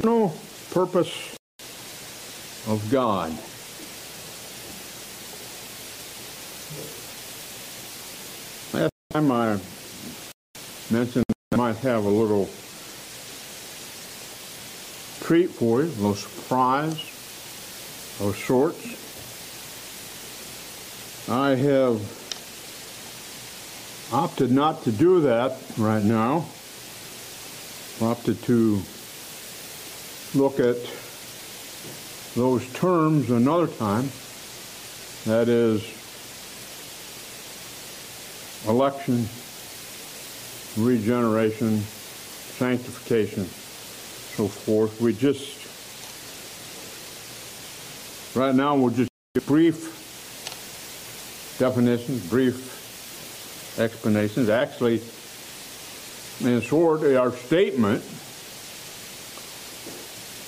eternal purpose of God. Last time I mentioned I might have a little treat for you, a little surprise of sorts. I have opted not to do that right now. Opted to look at those terms another time. That is election, regeneration, sanctification, so forth. We just, right now, we'll just brief definitions, brief explanations. Actually, in short, our statement,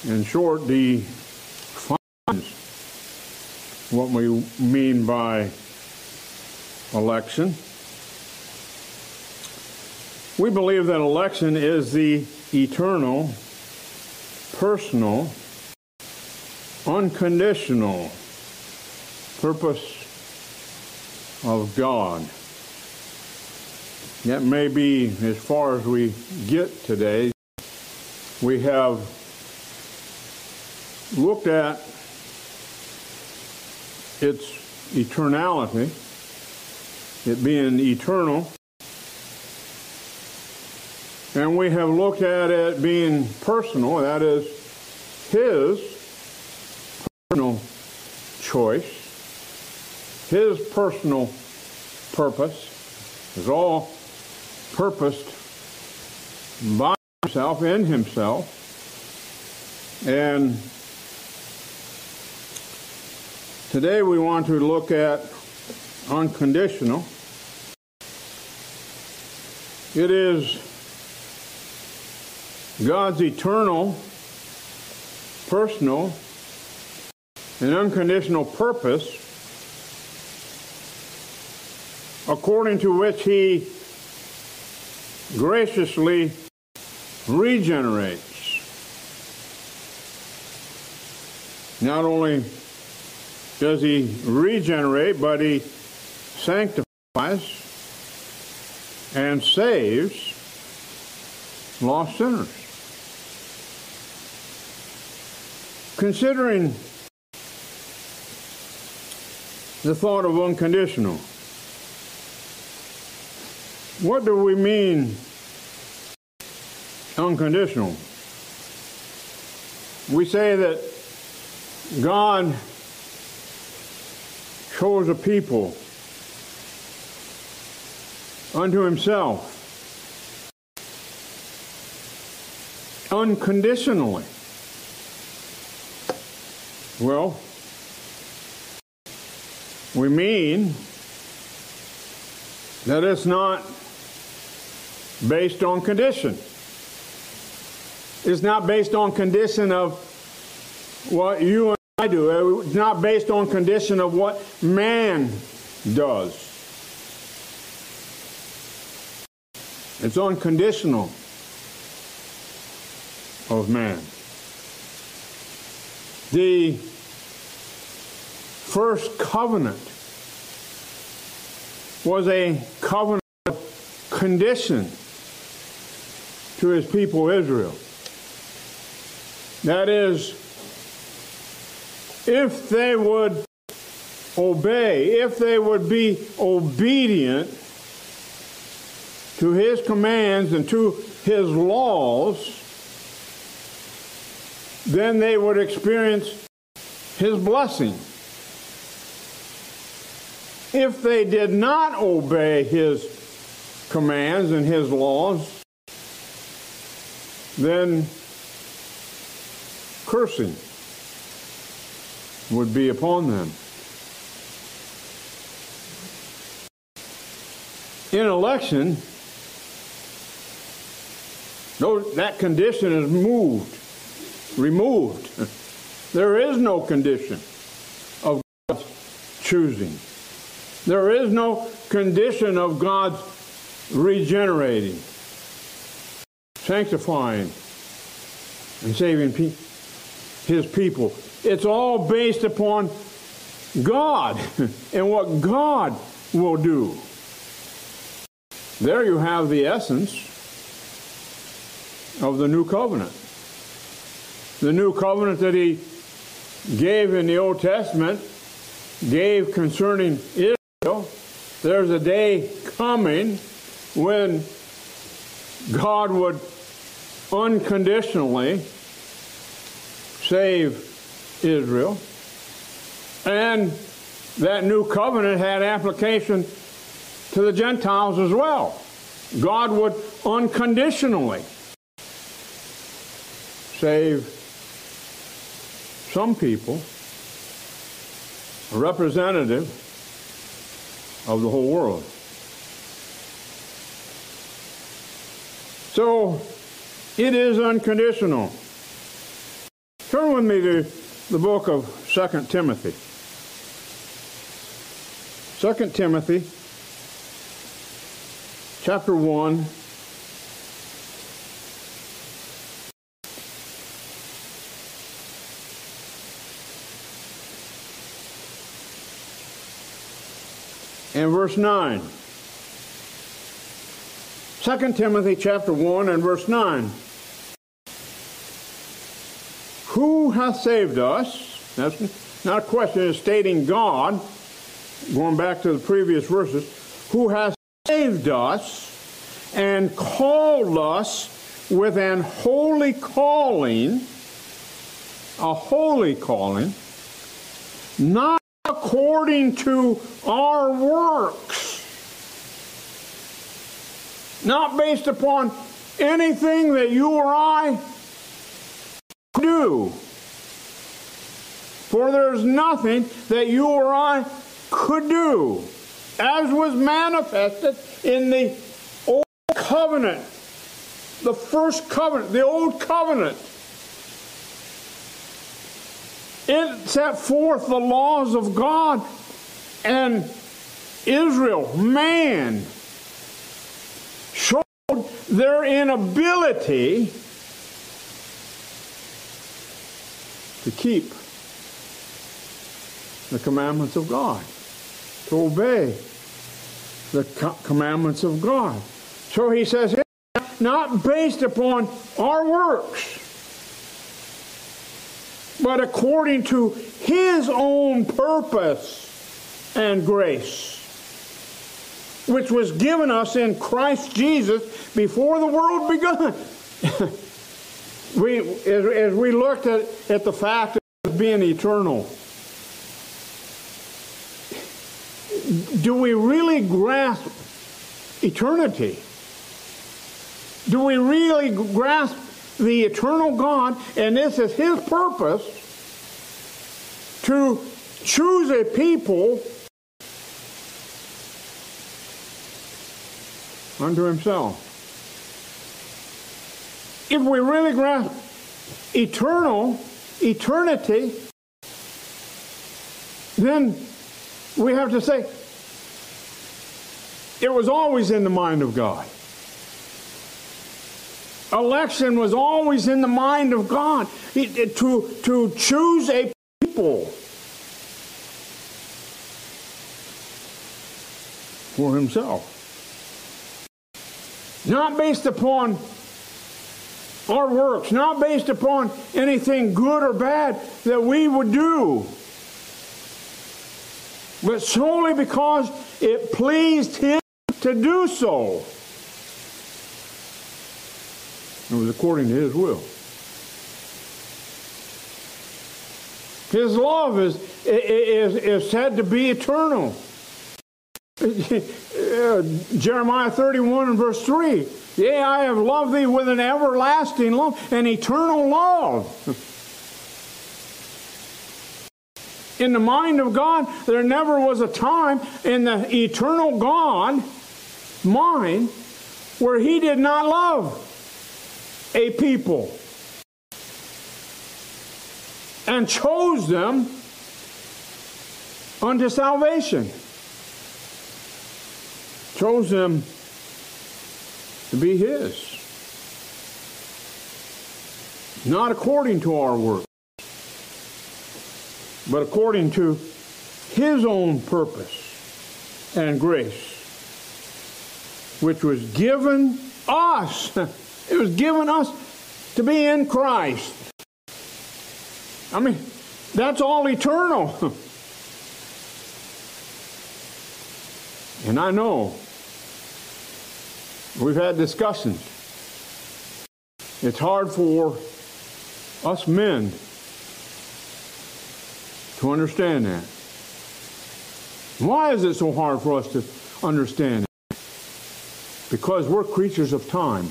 in short, defines what we mean by election. We believe that election is the eternal, personal, unconditional purpose of God. That may be as far as we get today. We have looked at its eternality, it being eternal, and we have looked at it being personal, that is, His personal choice his personal purpose is all purposed by himself, in himself. And today we want to look at unconditional. It is God's eternal, personal, and unconditional purpose according to which he graciously regenerates. Not only does he regenerate, but he sanctifies and saves lost sinners. Considering the thought of unconditional, what do we mean unconditional? We say that God chose a people unto himself unconditionally. Well, we mean that it's not based on condition. It's not based on condition of what you I do. It's not based on condition of what man does. It's unconditional of man. The first covenant was a covenant of condition to his people Israel. That is, if they would obey, if they would be obedient to his commands and to his laws, then they would experience his blessing. If they did not obey his commands and his laws, then cursing would be upon them. In election, that condition is moved, removed. There is no condition of God's choosing. There is no condition of God's regenerating sanctifying, and saving pe- his people. It's all based upon God and what God will do. There you have the essence of the new covenant. The new covenant that he gave in the Old Testament, gave concerning Israel. There's a day coming when God would unconditionally save Israel. And that new covenant had application to the Gentiles as well. God would unconditionally save some people, a representative of the whole world. So it is unconditional. Turn with me to the book of 2 Timothy. 2 Timothy chapter 1 and verse 9. 2 Timothy chapter 1 and verse 9. Who hath saved us? That's not a question, it's stating God, going back to the previous verses. Who hath saved us and called us with an holy calling, a holy calling, not according to our works, not based upon anything that you or I do. For there's nothing that you or I could do, as was manifested in the Old Covenant, the first covenant, the Old Covenant. It set forth the laws of God and Israel, man, showed their inability to keep the commandments of God, to obey the co- commandments of God. So he says, not based upon our works, but according to his own purpose and grace, which was given us in Christ Jesus before the world begun. we, as, as we looked at, at the fact of being eternal, do we really grasp eternity? Do we really grasp the eternal God, and this is His purpose to choose a people unto Himself? If we really grasp eternal, eternity, then we have to say it was always in the mind of God. Election was always in the mind of God to, to choose a people for himself. Not based upon our works, not based upon anything good or bad that we would do, but solely because it pleased Him to do so. It was according to His will. His love is, is, is said to be eternal. Jeremiah 31 and verse 3. Yea, I have loved thee with an everlasting love, an eternal love. In the mind of God, there never was a time in the eternal God mind where he did not love a people and chose them unto salvation. Chose them to be his. not according to our works, but according to his own purpose and grace, which was given us. It was given us to be in Christ. I mean, that's all eternal. and I know we've had discussions. It's hard for us men to understand that. Why is it so hard for us to understand it? Because we're creatures of time.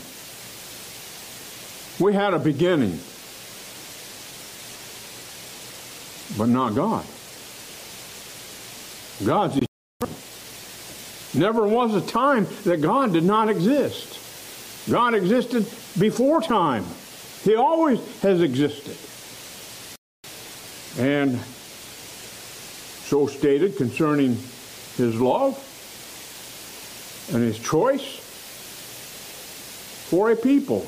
We had a beginning, but not God. God's. Never was a time that God did not exist. God existed before time. He always has existed. And so stated concerning his love and his choice for a people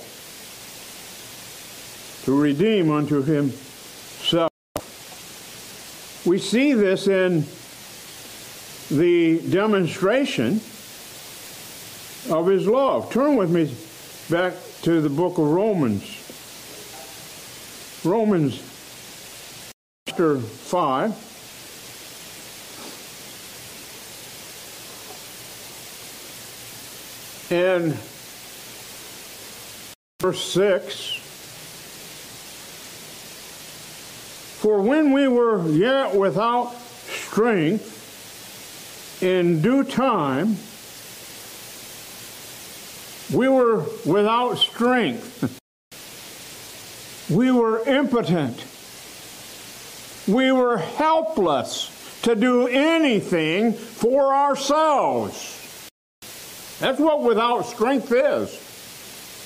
to redeem unto himself. We see this in the demonstration of his love. Turn with me back to the book of Romans. Romans chapter 5. And verse 6 For when we were yet without strength, in due time, we were without strength. we were impotent. We were helpless to do anything for ourselves. That's what without strength is.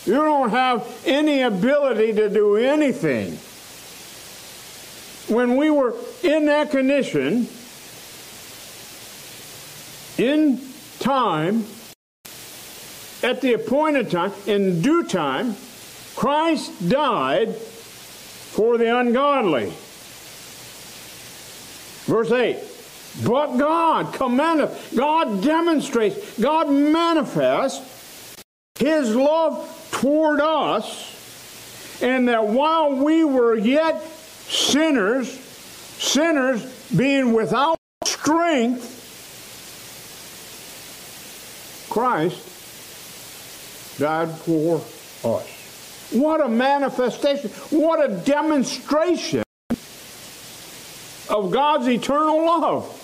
You don't have any ability to do anything. When we were in that condition, in time, at the appointed time, in due time, Christ died for the ungodly. Verse 8. But God commendeth, God demonstrates, God manifests His love toward us, and that while we were yet sinners, sinners being without strength, Christ died for us. What a manifestation, what a demonstration of God's eternal love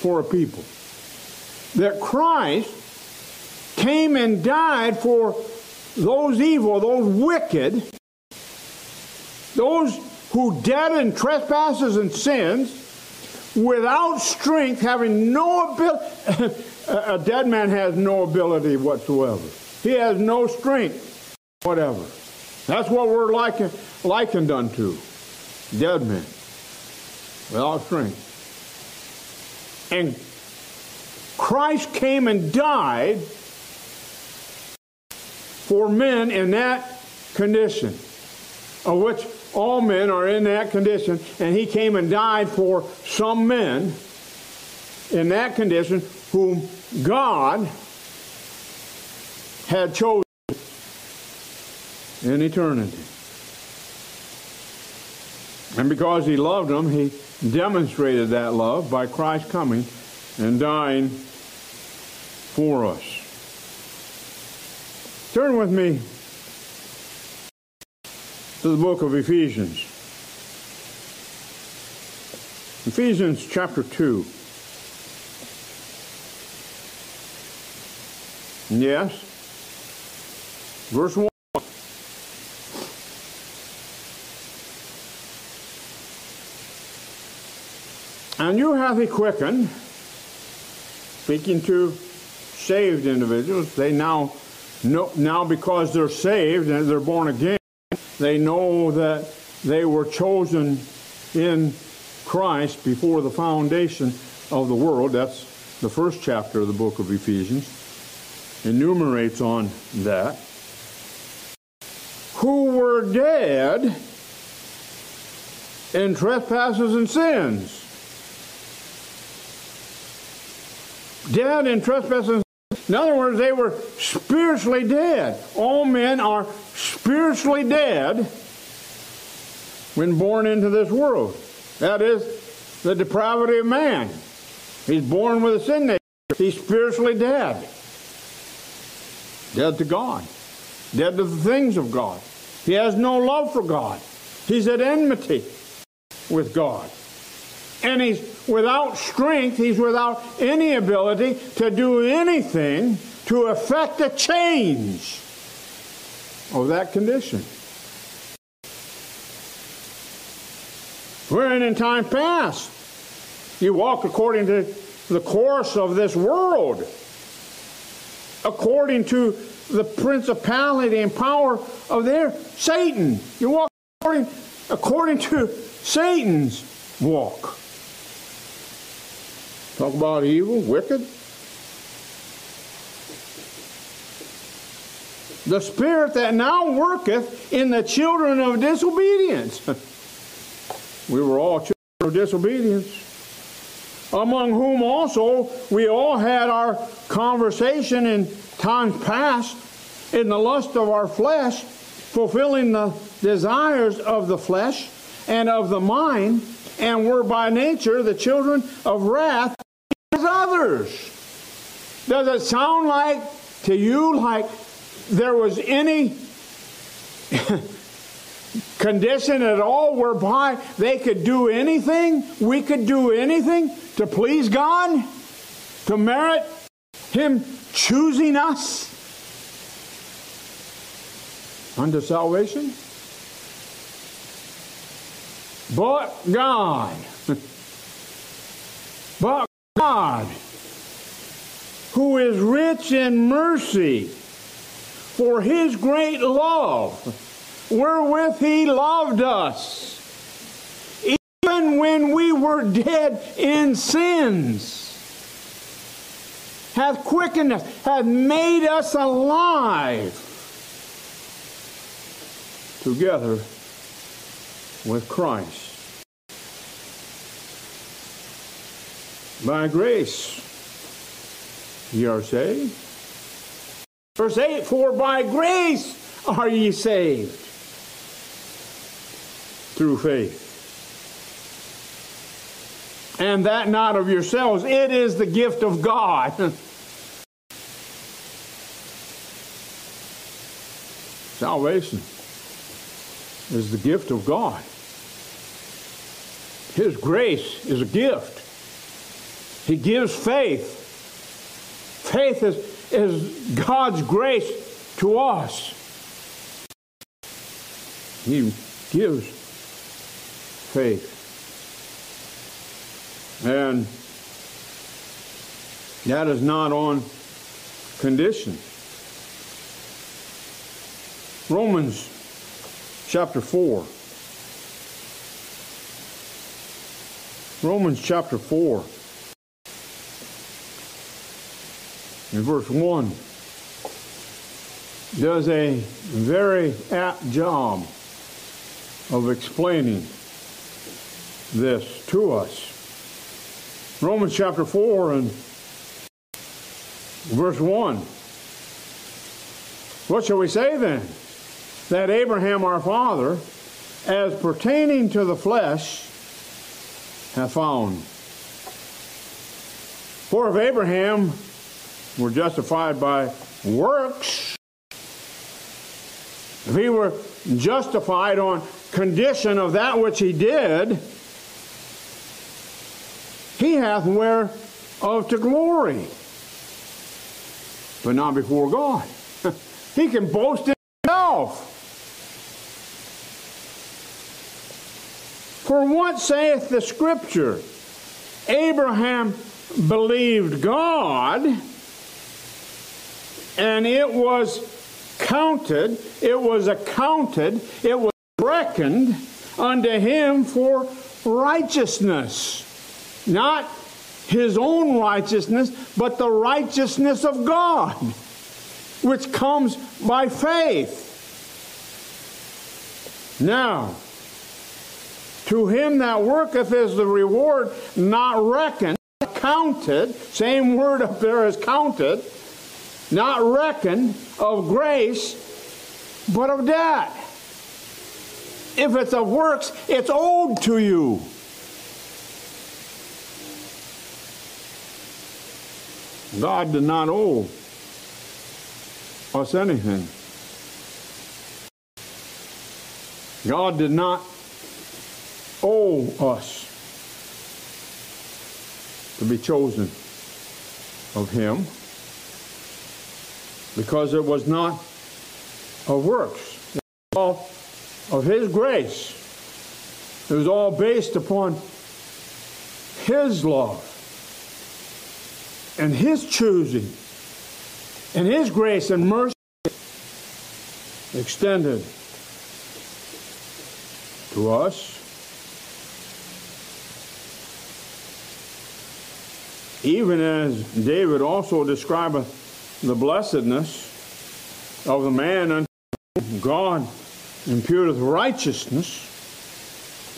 for a people. That Christ came and died for those evil, those wicked, those who dead in trespasses and sins, without strength, having no ability. a dead man has no ability whatsoever. He has no strength, whatever. That's what we're likened, likened unto. Dead men without strength. And Christ came and died for men in that condition, of which all men are in that condition, and he came and died for some men in that condition whom God had chosen in eternity. And because he loved them, he demonstrated that love by Christ coming and dying for us. Turn with me to the book of Ephesians. Ephesians chapter 2. Yes. Verse 1. And you hath he quickened, speaking to saved individuals, they now know, now because they're saved and they're born again, they know that they were chosen in Christ before the foundation of the world. That's the first chapter of the book of Ephesians. Enumerates on that. Who were dead in trespasses and sins. Dead in trespasses in other words, they were spiritually dead. All men are spiritually dead when born into this world. That is the depravity of man. He's born with a sin nature. He's spiritually dead. Dead to God. Dead to the things of God. He has no love for God. He's at enmity with God. And he's without strength, he's without any ability to do anything to effect a change of that condition. Wherein in time past, you walked according to the course of this world, according to the principality and power of their Satan. You walk according, according to Satan's walk. Talk about evil, wicked. The spirit that now worketh in the children of disobedience. we were all children of disobedience. Among whom also we all had our conversation in times past in the lust of our flesh, fulfilling the desires of the flesh and of the mind, and were by nature the children of wrath as others. Does it sound like to you like there was any condition at all whereby they could do anything, we could do anything to please God, to merit Him choosing us unto salvation? But God. but God, who is rich in mercy, for his great love, wherewith he loved us, even when we were dead in sins, hath quickened us, hath made us alive together with Christ. By grace ye are saved. Verse 8 For by grace are ye saved through faith. And that not of yourselves, it is the gift of God. Salvation is the gift of God. His grace is a gift. He gives faith. Faith is, is God's grace to us. He gives faith. And that is not on condition. Romans chapter 4. Romans chapter 4. in verse 1 does a very apt job of explaining this to us. Romans chapter 4 and verse 1. What shall we say then? That Abraham our father, as pertaining to the flesh, hath found. For if Abraham were justified by works, if he were justified on condition of that which he did, he hath whereof to glory, but not before God. he can boast in himself. For what saith the Scripture? Abraham believed God and it was counted, it was accounted, it was reckoned unto him for righteousness. Not his own righteousness, but the righteousness of God, which comes by faith. Now, to him that worketh is the reward not reckoned, counted, same word up there as counted, not reckoned of grace, but of debt. If it's of works, it's owed to you. God did not owe us anything. God did not owe us to be chosen of Him because it was not of works. It was all of His grace. It was all based upon His love and His choosing and His grace and mercy extended to us. Even as David also describeth the blessedness of the man unto God imputeth righteousness,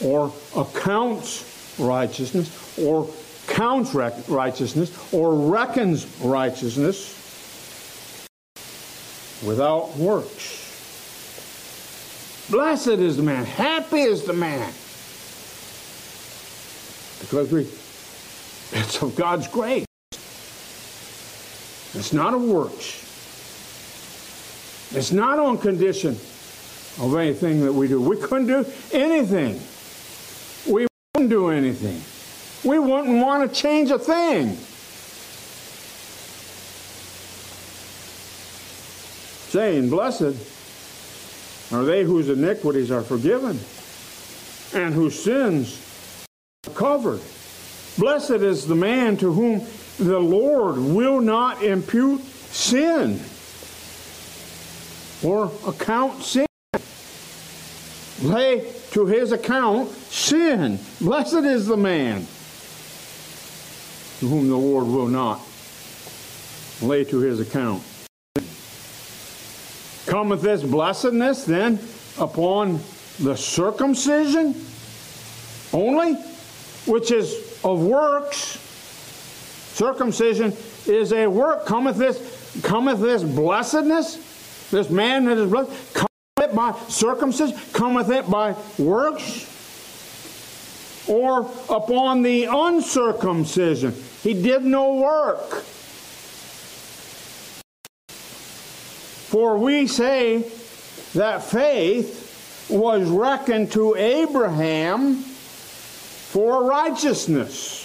or accounts righteousness, or counts righteousness, or reckons righteousness without works. Blessed is the man, happy is the man. Because we, it's of God's grace. It's not of works. It's not on condition of anything that we do. We couldn't do anything. We wouldn't do anything. We wouldn't want to change a thing. Saying, Blessed are they whose iniquities are forgiven and whose sins are covered. Blessed is the man to whom the Lord will not impute sin or account sin. Lay to his account sin. Blessed is the man to whom the Lord will not lay to his account. Cometh this blessedness then upon the circumcision only, which is of works. Circumcision is a work. Cometh this, cometh this blessedness, this man that is blessed, cometh it by circumcision, cometh it by works, or upon the uncircumcision. He did no work. For we say that faith was reckoned to Abraham for righteousness.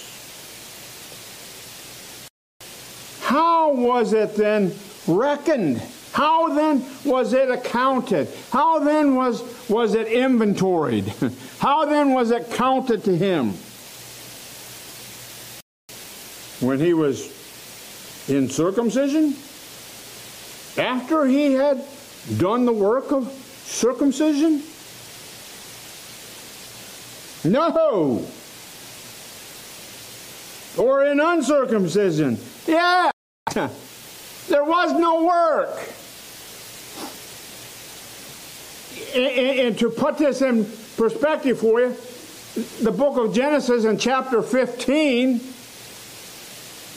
How was it then reckoned? How then was it accounted? How then was, was it inventoried? How then was it counted to him? When he was in circumcision? after he had done the work of circumcision? No. Or in uncircumcision? Yeah. There was no work. And, to put this in perspective for you, the book of Genesis in chapter 15,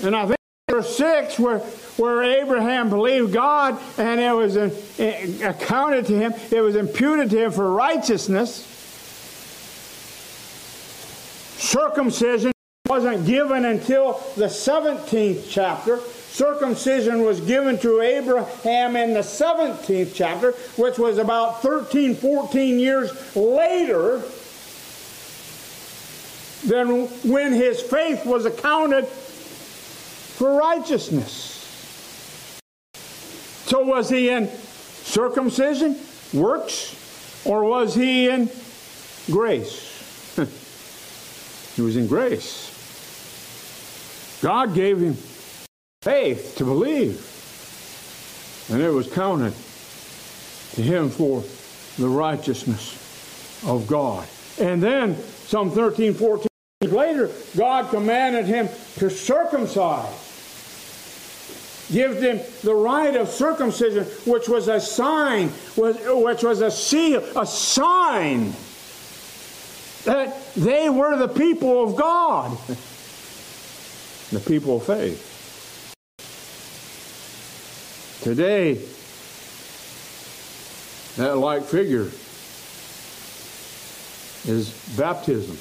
and I think verse 6, where where Abraham believed God and it was accounted to him, it was imputed to him for righteousness. Circumcision wasn't given until the 17th chapter. Circumcision was given to Abraham in the 17th chapter, which was about 13, 14 years later than when his faith was accounted for righteousness. So was he in circumcision, works, or was he in grace? he was in grace. God gave him faith to believe, and it was counted to him for the righteousness of God. And then, some 13, 14 years later, God commanded him to circumcise gives them the rite of circumcision, which was a sign, which was a seal, a sign that they were the people of God, the people of faith. Today, that like figure is baptism,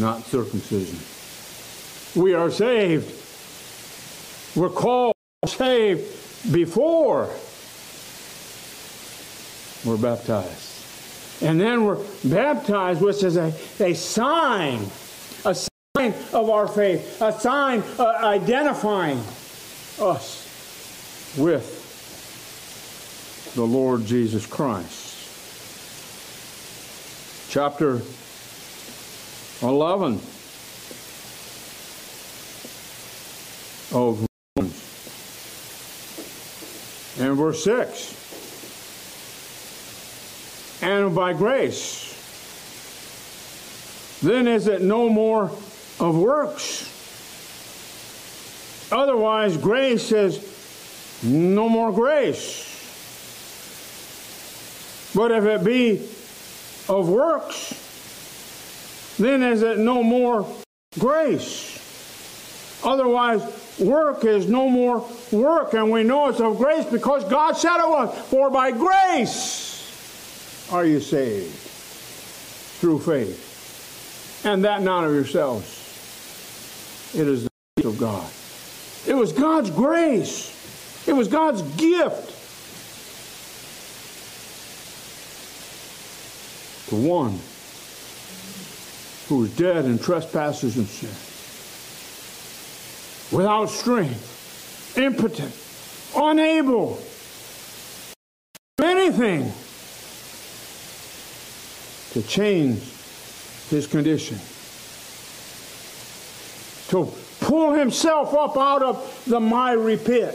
not circumcision. We are saved. We're called saved before we're baptized. And then we're baptized, which is a, a sign, a sign of our faith, a sign uh, identifying us with the Lord Jesus Christ. Chapter 11 of Romans and verse 6 and by grace. Then is it no more of works. Otherwise, grace is no more grace. But if it be of works, then is it no more grace. Otherwise, work is no more work, and we know it's of grace because God said it was. For by grace are you saved through faith, and that not of yourselves. It is the gift of God. It was God's grace. It was God's gift to one who was dead in trespasses and sin, without strength, impotent, unable to do anything to change his condition, to pull himself up out of the miry pit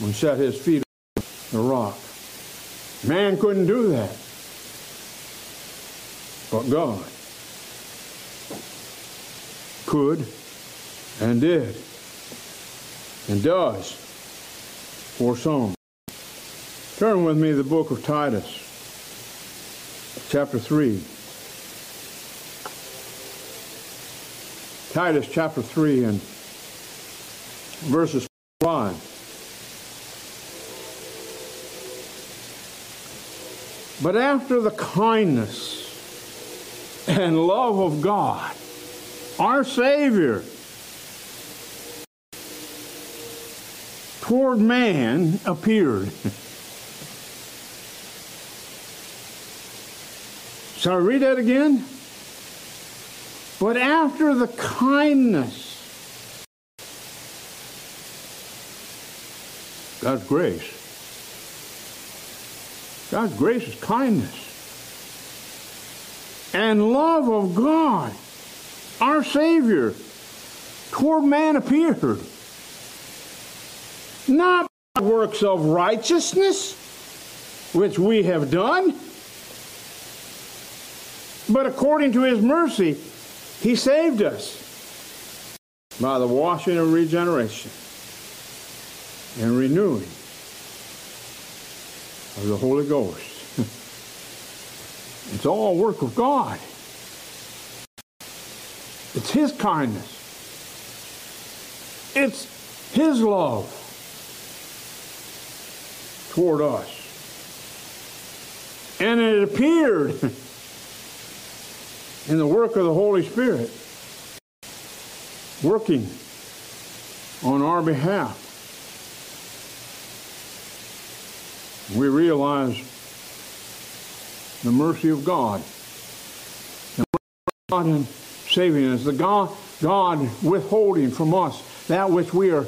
and set his feet on the rock. Man couldn't do that. But God could and did and does for some. Turn with me to the book of Titus, chapter 3. Titus chapter 3 and verses 5. But after the kindness and love of God, our Savior, toward man appeared. Shall I read that again? But after the kindness, God's grace, God's grace is kindness. And love of God, our Savior, toward man appeared. Not by works of righteousness, which we have done, but according to his mercy, he saved us by the washing of regeneration and renewing of the Holy Ghost. it's all work of God. It's His kindness. It's His love toward us. And it appeared in the work of the Holy Spirit working on our behalf. we realize the mercy of God. And God in saving us, the God, God withholding from us that which we are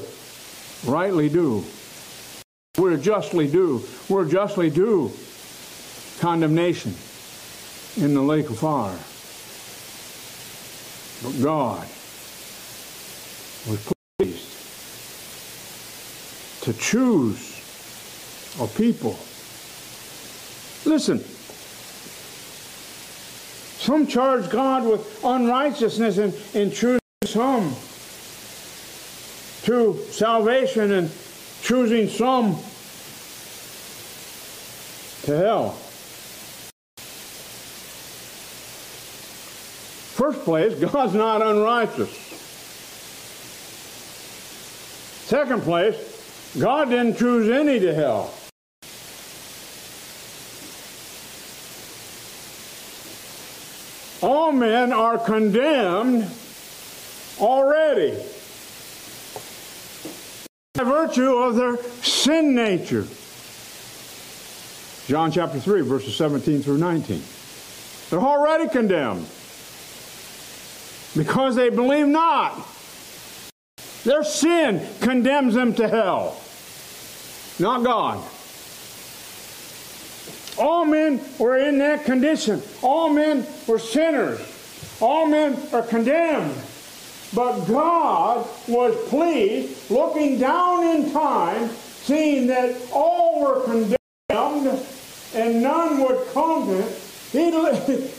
rightly due. We're justly due. We're justly due condemnation in the lake of fire. But God was pleased to choose a people. Listen, some charge God with unrighteousness and, and some to salvation and choosing some to hell. First place, God's not unrighteous. Second place, God didn't choose any to hell. All men are condemned already by virtue of their sin nature. John chapter 3, verses 17 through 19. They're already condemned because they believe not. Their sin condemns them to hell, not God. All men were in that condition. All men were sinners. All men are condemned. But God was pleased, looking down in time, seeing that all were condemned and none would come to him. He,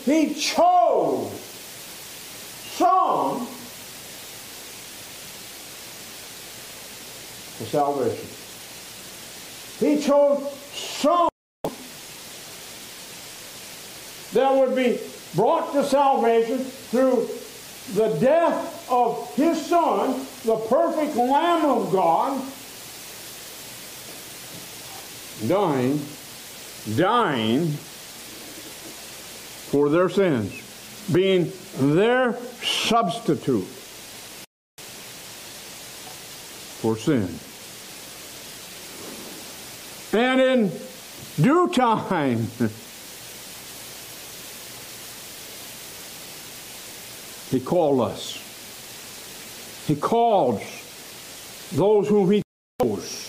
he chose some for salvation. He chose some that would be brought to salvation through the death of his son, the perfect Lamb of God, dying dying for their sins, being their substitute for sin. And in due time, He called us. He calls those whom He chose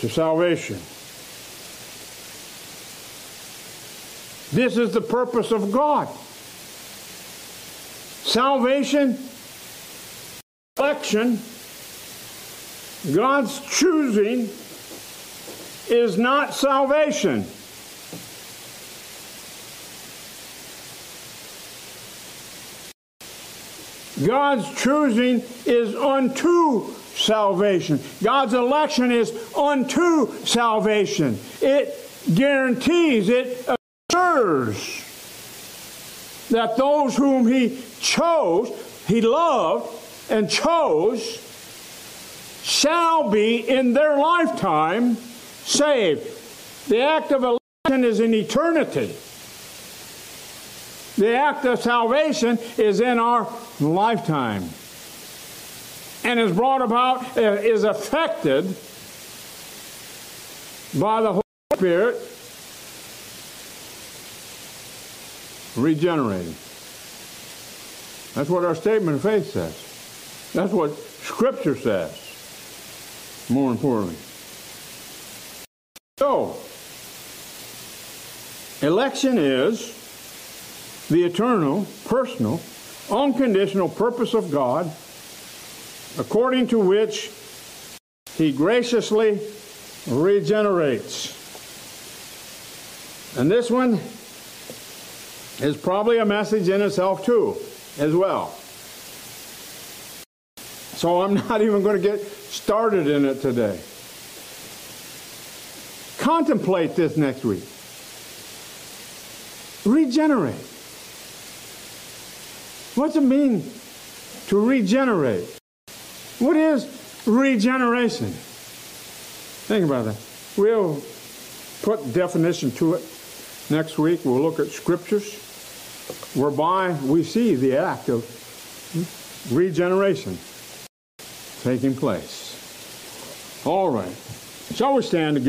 to salvation. This is the purpose of God. Salvation, election, God's choosing is not salvation. God's choosing is unto salvation. God's election is unto salvation. It guarantees, it assures that those whom he chose, he loved and chose, shall be in their lifetime saved. The act of election is in eternity. The act of salvation is in our lifetime and is brought about, uh, is affected by the Holy Spirit regenerated. That's what our statement of faith says. That's what Scripture says, more importantly. So, election is the eternal, personal, unconditional purpose of God, according to which He graciously regenerates. And this one is probably a message in itself too, as well. So I'm not even going to get started in it today. Contemplate this next week. Regenerate. What's it mean to regenerate? What is regeneration? Think about that. We'll put definition to it next week. We'll look at scriptures whereby we see the act of regeneration taking place. All right. Shall we stand together?